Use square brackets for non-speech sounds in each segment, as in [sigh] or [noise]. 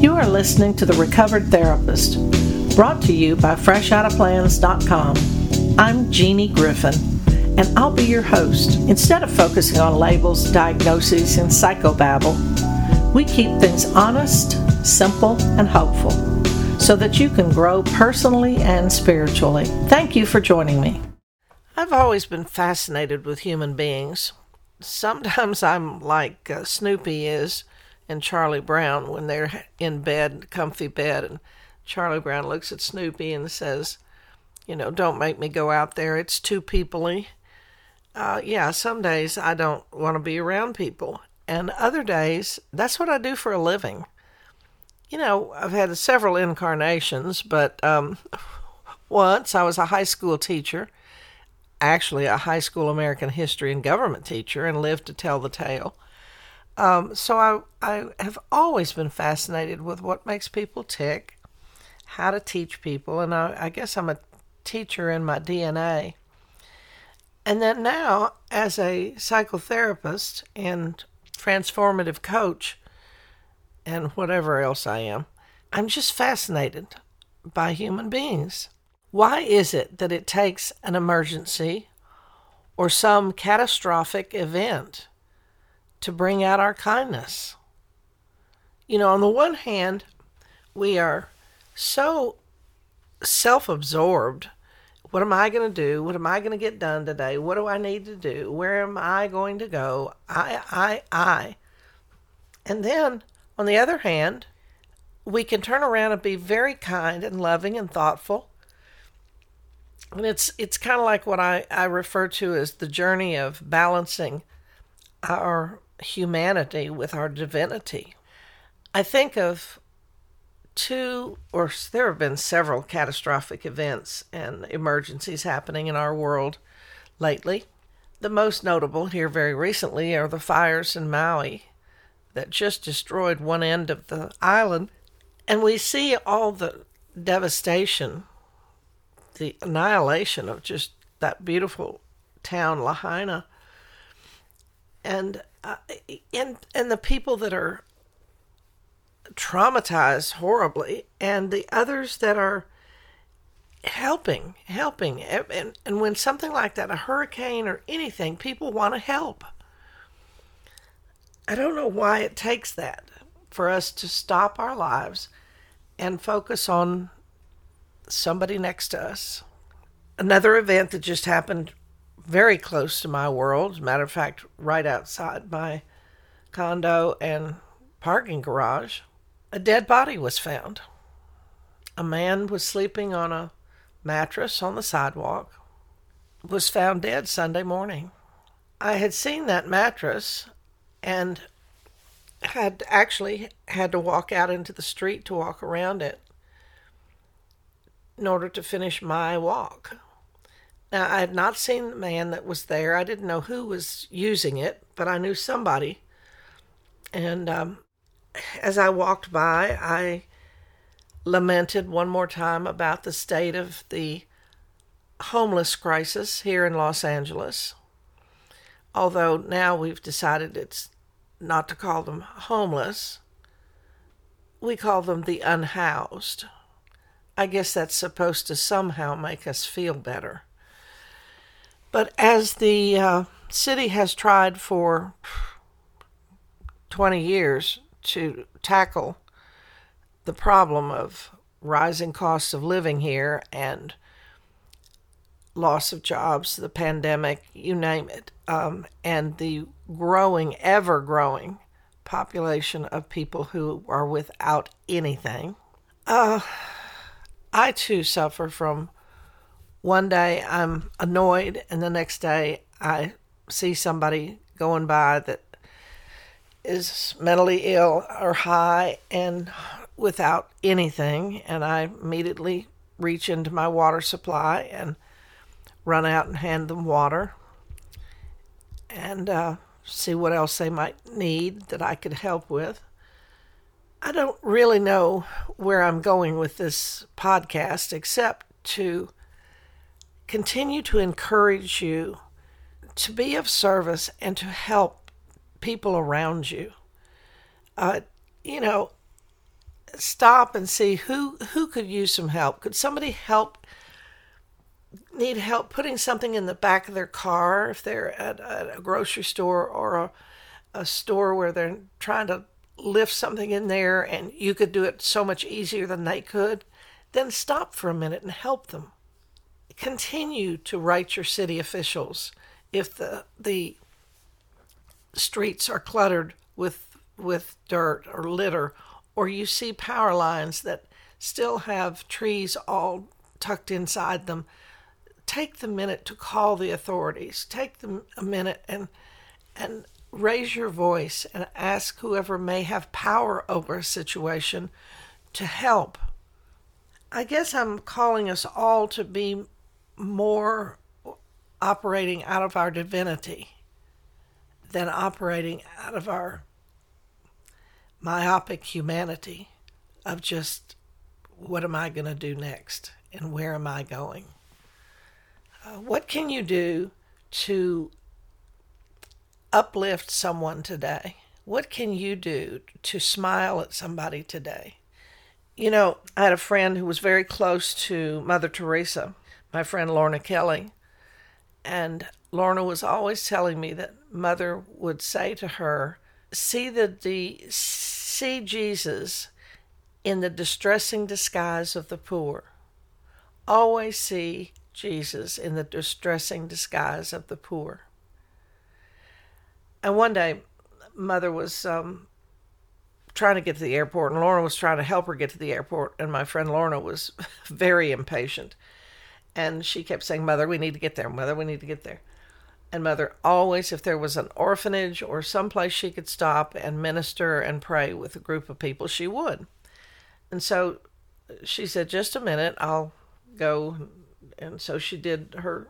You are listening to The Recovered Therapist, brought to you by FreshOuttaPlans.com. I'm Jeannie Griffin, and I'll be your host. Instead of focusing on labels, diagnoses, and psychobabble, we keep things honest, simple, and hopeful so that you can grow personally and spiritually. Thank you for joining me. I've always been fascinated with human beings. Sometimes I'm like uh, Snoopy is in Charlie Brown when they're in bed, comfy bed, and Charlie Brown looks at Snoopy and says, You know, don't make me go out there. It's too peoply. Uh, yeah, some days I don't want to be around people. And other days, that's what I do for a living. You know, I've had several incarnations, but um, [laughs] once I was a high school teacher actually a high school American history and government teacher and lived to tell the tale. Um, so I, I have always been fascinated with what makes people tick, how to teach people, and I, I guess I'm a teacher in my DNA. And then now, as a psychotherapist and transformative coach, and whatever else I am, I'm just fascinated by human beings. Why is it that it takes an emergency or some catastrophic event to bring out our kindness? You know, on the one hand, we are so self absorbed. What am I going to do? What am I going to get done today? What do I need to do? Where am I going to go? I, I, I. And then, on the other hand, we can turn around and be very kind and loving and thoughtful and it's it's kind of like what I, I refer to as the journey of balancing our humanity with our divinity. I think of two, or there have been several catastrophic events and emergencies happening in our world lately. The most notable here very recently are the fires in Maui that just destroyed one end of the island. And we see all the devastation the annihilation of just that beautiful town, Lahaina, and uh, and and the people that are traumatized horribly, and the others that are helping, helping, and and when something like that, a hurricane or anything, people want to help. I don't know why it takes that for us to stop our lives and focus on somebody next to us. Another event that just happened very close to my world, as a matter of fact, right outside my condo and parking garage, a dead body was found. A man was sleeping on a mattress on the sidewalk, was found dead Sunday morning. I had seen that mattress and had actually had to walk out into the street to walk around it in order to finish my walk. Now, I had not seen the man that was there. I didn't know who was using it, but I knew somebody. And um, as I walked by, I lamented one more time about the state of the homeless crisis here in Los Angeles. Although now we've decided it's not to call them homeless, we call them the unhoused. I guess that's supposed to somehow make us feel better. But as the uh, city has tried for 20 years to tackle the problem of rising costs of living here and loss of jobs, the pandemic, you name it, um, and the growing, ever growing population of people who are without anything. Uh, I too suffer from one day I'm annoyed, and the next day I see somebody going by that is mentally ill or high and without anything, and I immediately reach into my water supply and run out and hand them water and uh, see what else they might need that I could help with. I don't really know where I'm going with this podcast except to continue to encourage you to be of service and to help people around you. Uh, you know, stop and see who who could use some help. Could somebody help need help putting something in the back of their car if they're at, a grocery store or a, a store where they're trying to lift something in there and you could do it so much easier than they could, then stop for a minute and help them. Continue to write your city officials if the the streets are cluttered with with dirt or litter or you see power lines that still have trees all tucked inside them take the minute to call the authorities. Take the, a minute and and raise your voice and ask whoever may have power over a situation to help. I guess i'm calling us all to be more operating out of our divinity than operating out of our myopic humanity of just what am I going to do next and where am I going? Uh, what can you do to uplift someone today? What can you do to smile at somebody today? You know, I had a friend who was very close to Mother Teresa, my friend Lorna Kelly, and Lorna was always telling me that Mother would say to her, "See the, the see Jesus in the distressing disguise of the poor. Always see Jesus in the distressing disguise of the poor." And one day, Mother was um, trying to get to the airport, and Lorna was trying to help her get to the airport, and my friend Lorna was [laughs] very impatient. And she kept saying, Mother, we need to get there. Mother, we need to get there. And Mother always, if there was an orphanage or someplace she could stop and minister and pray with a group of people, she would. And so uh, she said, Just a minute, I'll go. And so she did her,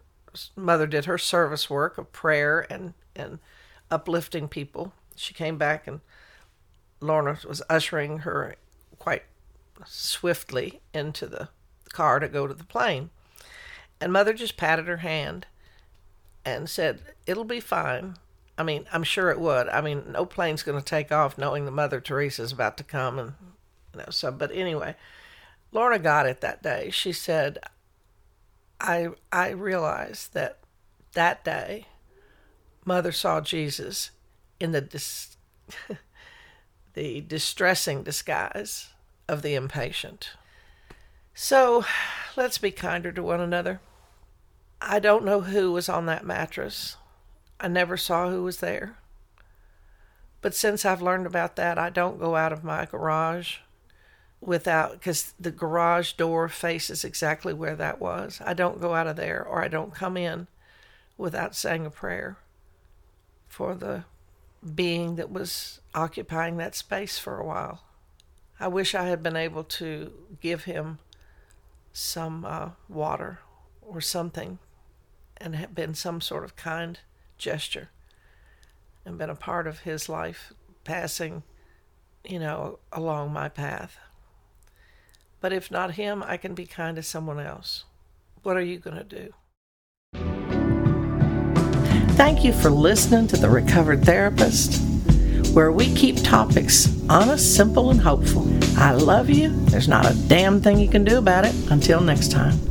Mother did her service work of prayer and, and uplifting people. She came back and Lorna was ushering her quite swiftly into the car to go to the plane. And Mother just patted her hand and said, It'll be fine. I mean, I'm sure it would. I mean, no plane's going to take off knowing that Mother Teresa's about to come. And, you know, so, but anyway, Lorna got it that day. She said, I, I realized that that day, Mother saw Jesus in the, dis- [laughs] the distressing disguise of the impatient. So let's be kinder to one another. I don't know who was on that mattress. I never saw who was there. But since I've learned about that, I don't go out of my garage without, because the garage door faces exactly where that was. I don't go out of there or I don't come in without saying a prayer for the being that was occupying that space for a while. I wish I had been able to give him some uh, water or something and have been some sort of kind gesture and been a part of his life passing, you know, along my path. But if not him, I can be kind to someone else. What are you going to do? Thank you for listening to The Recovered Therapist, where we keep topics honest, simple, and hopeful. I love you. There's not a damn thing you can do about it. Until next time.